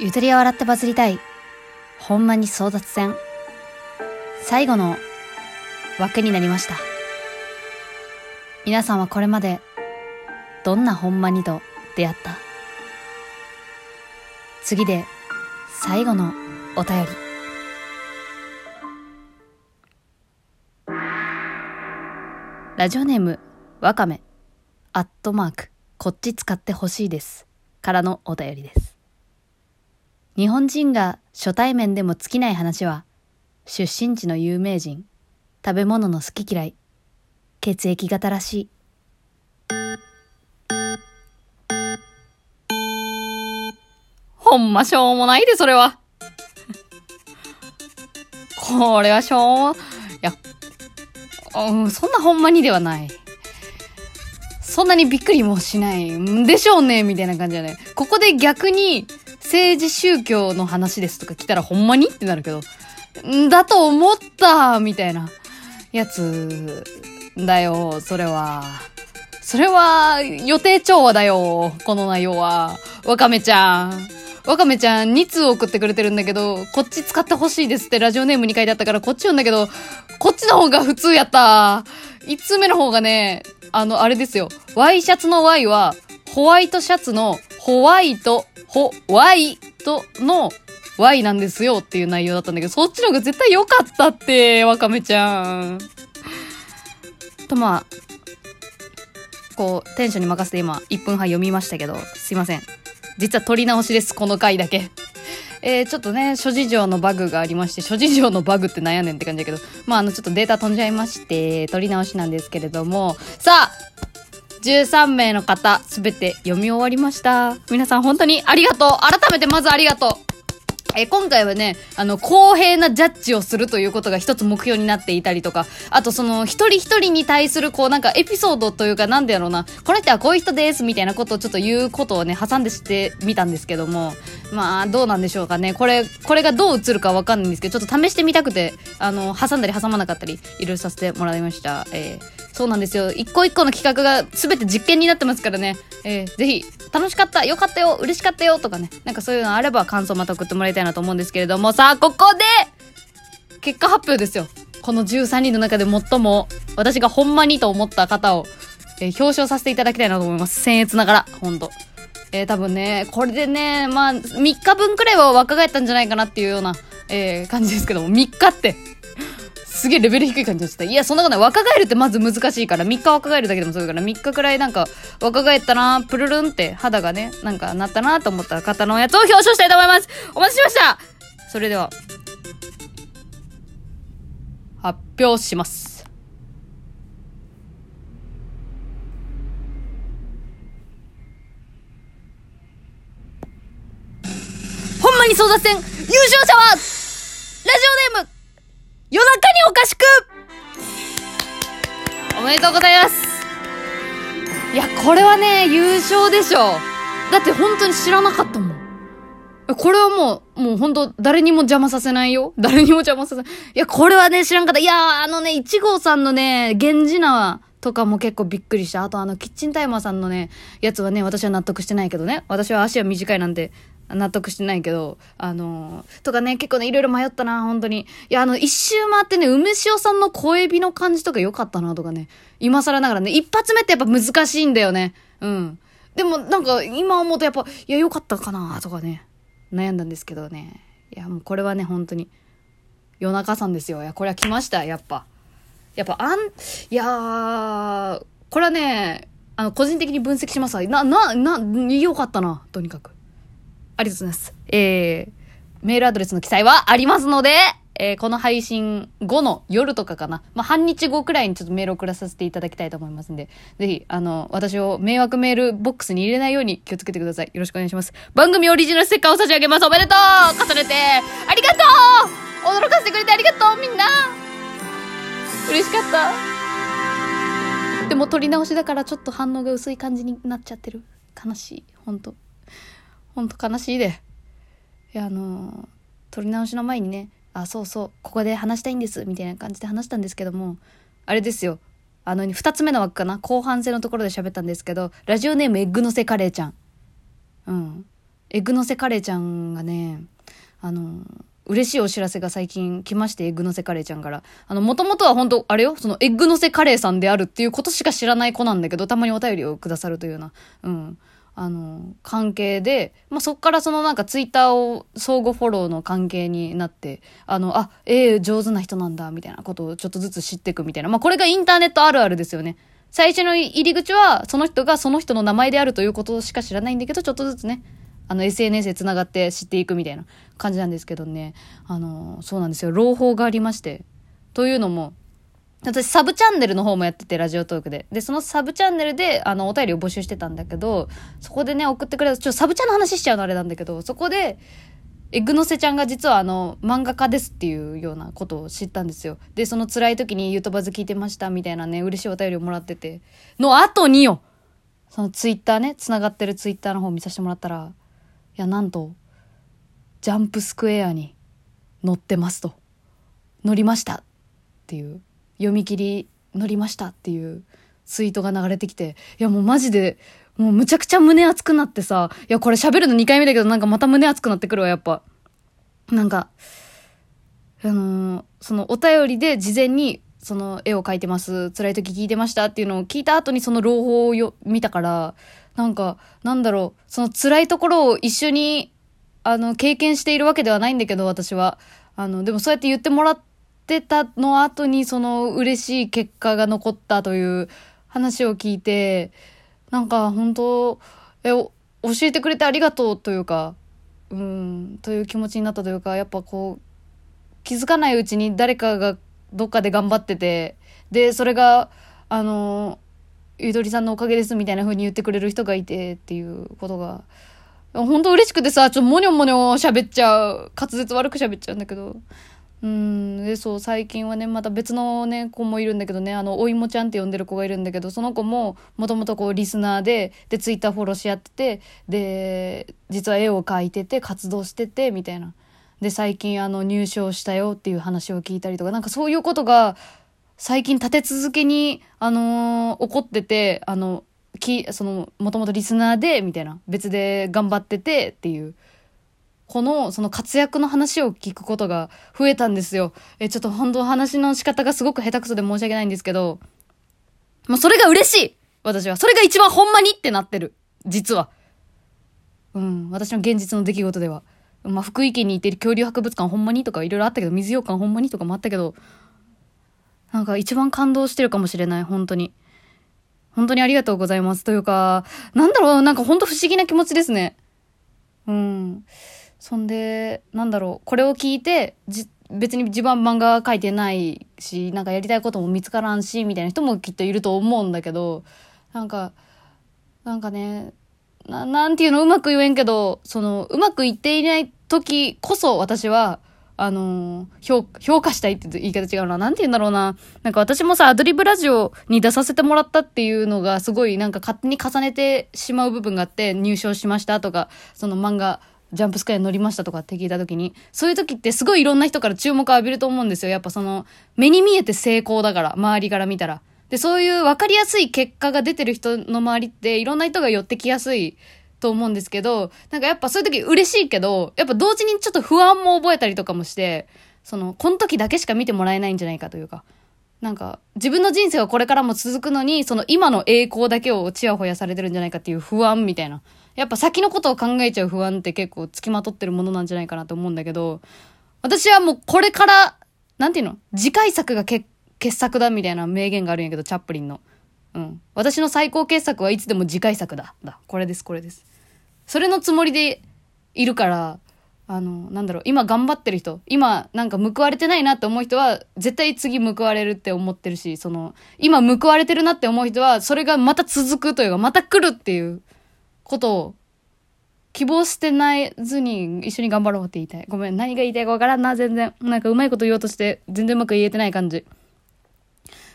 ゆとりを洗ってバズりたい。ほんまに争奪戦。最後の枠になりました。皆さんはこれまで、どんなほんまにと出会った？次で、最後のお便り。ラジオネーム、わかめ、アットマーク、こっち使ってほしいです。からのお便りです。日本人が初対面でも尽きない話は、出身地の有名人、食べ物の好き嫌い、血液型らしい。ほんましょうもないで、それは。これはしょう、いや、うん、そんなほんまにではない。そんなにびっくりもしない。んでしょうね、みたいな感じだね。ここで逆に、政治宗教の話ですとか来たらほんまに？ってなるけど、んだと思ったみたいなやつだよ、それは。それは、予定調和だよ、この内容は。わかめちゃん。わかめちゃん2通送ってくれてるんだけど、こっち使ってほしいですってラジオネームに書いてあったからこっち読んだけど、こっちの方が普通やった。1通目の方がね、あの、あれですよ。ワイシャツの Y は、ホワイトシャツのホワイト、ホワイトの Y なんですよっていう内容だったんだけど、そっちの方が絶対良かったって、わかめちゃん。とまあ、こう、テンションに任せて今、1分半読みましたけど、すいません。実は撮り直しです、この回だけ。えー、ちょっとね、諸事情のバグがありまして、諸事情のバグって悩んねんって感じだけど、まあ、あの、ちょっとデータ飛んじゃいまして、撮り直しなんですけれども、さあ13名の方、すべて読み終わりました。皆さん本当にありがとう改めてまずありがとうえ今回はね、あの、公平なジャッジをするということが一つ目標になっていたりとか、あとその、一人一人に対する、こう、なんかエピソードというか、なんでやろうな、この人はこういう人です、みたいなことをちょっと言うことをね、挟んでしてみたんですけども、まあ、どうなんでしょうかね。これ、これがどう映るかわかんないんですけど、ちょっと試してみたくて、あの、挟んだり挟まなかったり、いろいろさせてもらいました。えーそうなんですよ。一個一個の企画が全て実験になってますからね。えーぜひ、楽しかった、よかったよ、嬉しかったよ、とかね。なんかそういうのあれば感想また送ってもらいたいなと思うんですけれども、さあ、ここで、結果発表ですよ。この13人の中で最も、私がほんまにと思った方を、えー表彰させていただきたいなと思います。僭越ながら、ほんと。えー多分ね、これでね、まあ、3日分くらいは若返ったんじゃないかなっていうような、えー感じですけども、3日って、すげえレベル低い感じでした。いや、そんなことない。若返るってまず難しいから、3日若返るだけでもそうだから、3日くらいなんか、若返ったな、プルルンって肌がね、なんかなったなと思った方のやつを表彰したいと思いますお待ちしましたそれでは、発表します。ほんまに争奪戦優勝者はおめでとうございますいや、これはね、優勝でしょ。だって本当に知らなかったもん。これはもう、もう本当誰にも邪魔させないよ。誰にも邪魔させない。いや、これはね、知らんかった。いや、あのね、1号さんのね、源氏縄とかも結構びっくりした。あとあの、キッチンタイマーさんのね、やつはね、私は納得してないけどね。私は足は短いなんて、納得してないけど、あのーとかね、結構ね、いろいろ迷ったな、本当に。いや、あの、一周回ってね、梅塩さんの小エビの感じとか良かったな、とかね。今更ながらね、一発目ってやっぱ難しいんだよね。うん。でも、なんか、今思うとやっぱ、いや、良かったかな、とかね、悩んだんですけどね。いや、もうこれはね、本当に、夜中さんですよ。いや、これは来ました、やっぱ。やっぱ、あん、いやー、これはね、あの、個人的に分析しますわ。な、な、な、良かったな、とにかく。ありがとうございます。えー、メールアドレスの記載はありますので、えー、この配信後の夜とかかな。まあ、半日後くらいにちょっとメール送らさせていただきたいと思いますんで、ぜひ、あの、私を迷惑メールボックスに入れないように気をつけてください。よろしくお願いします。番組オリジナルステッカーを差し上げます。おめでとう重ねて、ありがとう驚かせてくれてありがとうみんな嬉しかった。でも撮り直しだからちょっと反応が薄い感じになっちゃってる。悲しい。ほんと。ほんと悲しいで。いや、あの撮り直しの前にね、あ、そうそう、ここで話したいんです、みたいな感じで話したんですけども、あれですよ。あの、二つ目の枠かな後半戦のところで喋ったんですけど、ラジオネームエッグのせカレーちゃん。うん。エッグのせカレーちゃんがね、あの、嬉しいお知らせが最近来まして、エッグのせカレーちゃんから。あの、もともとは本当あれよ、そのエッグのせカレーさんであるっていうことしか知らない子なんだけど、たまにお便りをくださるというような、うん。あの、関係で、まあ、そっからそのなんかツイッターを相互フォローの関係になって、あの、あ、ええー、上手な人なんだ、みたいなことをちょっとずつ知っていくみたいな。まあ、これがインターネットあるあるですよね。最初の入り口は、その人がその人の名前であるということしか知らないんだけど、ちょっとずつね、あの SNS で繋がって知っていくみたいな感じなんですけどね。あの、そうなんですよ。朗報がありまして。というのも、私サブチャンネルの方もやってて、ラジオトークで。で、そのサブチャンネルで、あの、お便りを募集してたんだけど、そこでね、送ってくれた、ちょっとサブチャンの話しちゃうのあれなんだけど、そこで、エグノセちゃんが実はあの、漫画家ですっていうようなことを知ったんですよ。で、その辛い時にユートバズ聞いてましたみたいなね、嬉しいお便りをもらってて、の後によそのツイッターね、繋がってるツイッターの方見させてもらったら、いや、なんと、ジャンプスクエアに乗ってますと。乗りましたっていう、読み切り乗りましたっていうツイートが流れてきて、いやもうマジで、もうむちゃくちゃ胸熱くなってさ、いやこれ喋るの2回目だけどなんかまた胸熱くなってくるわ、やっぱ。なんか、あのー、そのお便りで事前にその絵を描いてます、辛い時聞いてましたっていうのを聞いた後にその朗報をよ見たから、なんか、なんだろう、その辛いところを一緒に、あの、経験しているわけではないんだけど、私は。あの、でもそうやって言ってもらってたの後に、その嬉しい結果が残ったという話を聞いて、なんか本当、え、教えてくれてありがとうというか、うん、という気持ちになったというか、やっぱこう、気づかないうちに誰かがどっかで頑張ってて、で、それが、あの、ゆとりさんのおかげですみたいな風に言ってくれる人がいてっていうことが、本当嬉しくてさ、ちょっともにょもにょ喋っちゃう。滑舌悪く喋っちゃうんだけど。うん。で、そう、最近はね、また別のね、子もいるんだけどね、あの、おいもちゃんって呼んでる子がいるんだけど、その子も、もともとこう、リスナーで、で、ツイッターフォローし合ってて、で、実は絵を描いてて、活動してて、みたいな。で、最近あの、入賞したよっていう話を聞いたりとか、なんかそういうことが、最近立て続けに、あのー、怒ってて、あの、き、その、もともとリスナーで、みたいな、別で頑張っててっていう、この、その活躍の話を聞くことが増えたんですよ。え、ちょっと本当話の仕方がすごく下手くそで申し訳ないんですけど、もうそれが嬉しい私は。それが一番ほんまにってなってる。実は。うん、私の現実の出来事では。まあ、福井県にいてる恐竜博物館ほんまにとかいろいろあったけど、水羊館ほんまにとかもあったけど、なんか一番感動してるかもしれない、本当に。本当にありがとうございます。というか、なんだろう、なんか本当不思議な気持ちですね。うん。そんで、なんだろう、これを聞いて、じ、別に自分は漫画描いてないし、なんかやりたいことも見つからんし、みたいな人もきっといると思うんだけど、なんか、なんかね、な、なんていうのうまく言えんけど、その、うまくいっていない時こそ私は、あの、評、評価したいって言い方違うな。なんて言うんだろうな。なんか私もさ、アドリブラジオに出させてもらったっていうのがすごいなんか勝手に重ねてしまう部分があって入賞しましたとか、その漫画、ジャンプスカイに乗りましたとかって聞いた時に、そういう時ってすごいいろんな人から注目を浴びると思うんですよ。やっぱその、目に見えて成功だから、周りから見たら。で、そういう分かりやすい結果が出てる人の周りっていろんな人が寄ってきやすいと思うんですけど、なんかやっぱそういう時嬉しいけど、やっぱ同時にちょっと不安も覚えたりとかもして、その、この時だけしか見てもらえないんじゃないかというか、なんか、自分の人生がこれからも続くのに、その今の栄光だけをチヤホヤされてるんじゃないかっていう不安みたいな。やっぱ先のことを考えちゃう不安って結構付きまとってるものなんじゃないかなと思うんだけど、私はもうこれから、なんていうの？次回作が傑作だみたいな名言があるんやけど、チャップリンの。うん。私の最高傑作はいつでも次回作だ。だ。これです、これです。それのつもりでいるから、あの、なんだろう、今頑張ってる人、今なんか報われてないなって思う人は、絶対次報われるって思ってるし、その、今報われてるなって思う人は、それがまた続くというか、また来るっていうことを、希望してないずに一緒に頑張ろうって言いたい。ごめん、何が言いたいかわからんな、全然。なんかうまいこと言おうとして、全然うまく言えてない感じ。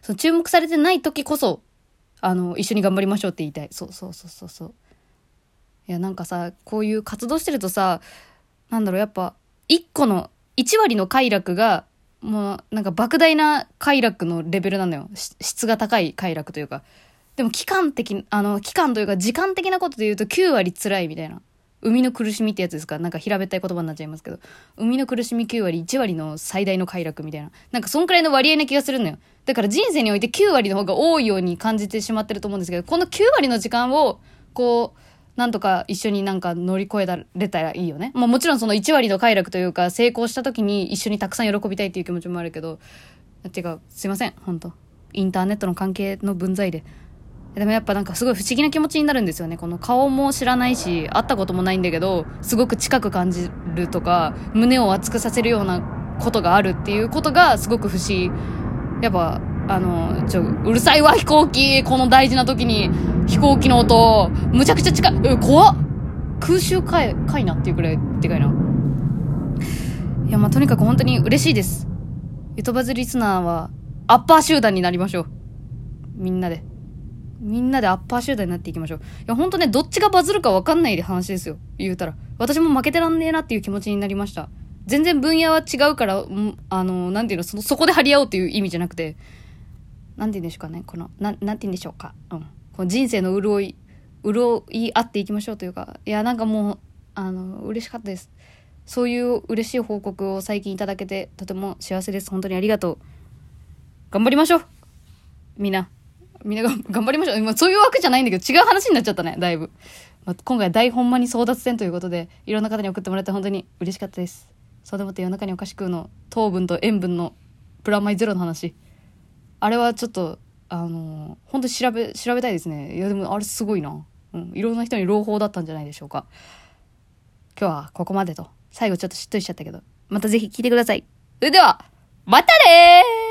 その注目されてない時こそ、あの、一緒に頑張りましょうって言いたい。そうそうそうそうそう。いや、なんかさ、こういう活動してるとさ、なんだろう、やっぱ、一個の、一割の快楽が、もう、なんか莫大な快楽のレベルなんだよ。質が高い快楽というか。でも期間的、あの、期間というか時間的なことで言うと9割辛いみたいな生みの苦しみってやつですか？なんか平べったい言葉になっちゃいますけど。生みの苦しみ9割、1割の最大の快楽みたいな。なんかそんくらいの割合な気がするのよ。だから人生において9割の方が多いように感じてしまってると思うんですけど、この9割の時間を、こう、なんとか一緒になんか乗り越えられたらいいよね。まあもちろんその1割の快楽というか、成功した時に一緒にたくさん喜びたいっていう気持ちもあるけど、ていうか、すいません、本当インターネットの関係の分際で。でもやっぱなんかすごい不思議な気持ちになるんですよね。この顔も知らないし、会ったこともないんだけど、すごく近く感じるとか、胸を熱くさせるようなことがあるっていうことがすごく不思議。やっぱ、あの、ちょ、うるさいわ、飛行機この大事な時に、飛行機の音、むちゃくちゃ近い。え、怖っ空襲かい、かいなっていうくらいでかいな。いや、まあ、とにかく本当に嬉しいです。ゆとばずリスナーは、アッパー集団になりましょう。みんなで。みんなでアッパー集団になっていきましょう。いや、ほんとね、どっちがバズるか分かんない話ですよ。言うたら。私も負けてらんねえなっていう気持ちになりました。全然分野は違うから、あの、なんていうの、その、そこで張り合おうっていう意味じゃなくて、なんて言うんでしょうかね。この、ななんて言うんでしょうか。うん。この人生の潤い、潤い合っていきましょうというか、いや、なんかもう、あの、嬉しかったです。そういう嬉しい報告を最近いただけて、とても幸せです。本当にありがとう。頑張りましょうみんな。みんなが頑張りましょう。まあ、そういうわけじゃないんだけど、違う話になっちゃったね、だいぶ。まあ、今回大本間に争奪戦ということで、いろんな方に送ってもらって本当に嬉しかったです。そうでもって夜中にお菓子食うの、糖分と塩分のプラマイゼロの話。あれはちょっと、あのー、本当に調べ、調べたいですね。いやでもあれすごいな。うん。いろんな人に朗報だったんじゃないでしょうか。今日はここまでと。最後ちょっとしっとりしちゃったけど。またぜひ聞いてください。それでは、またねー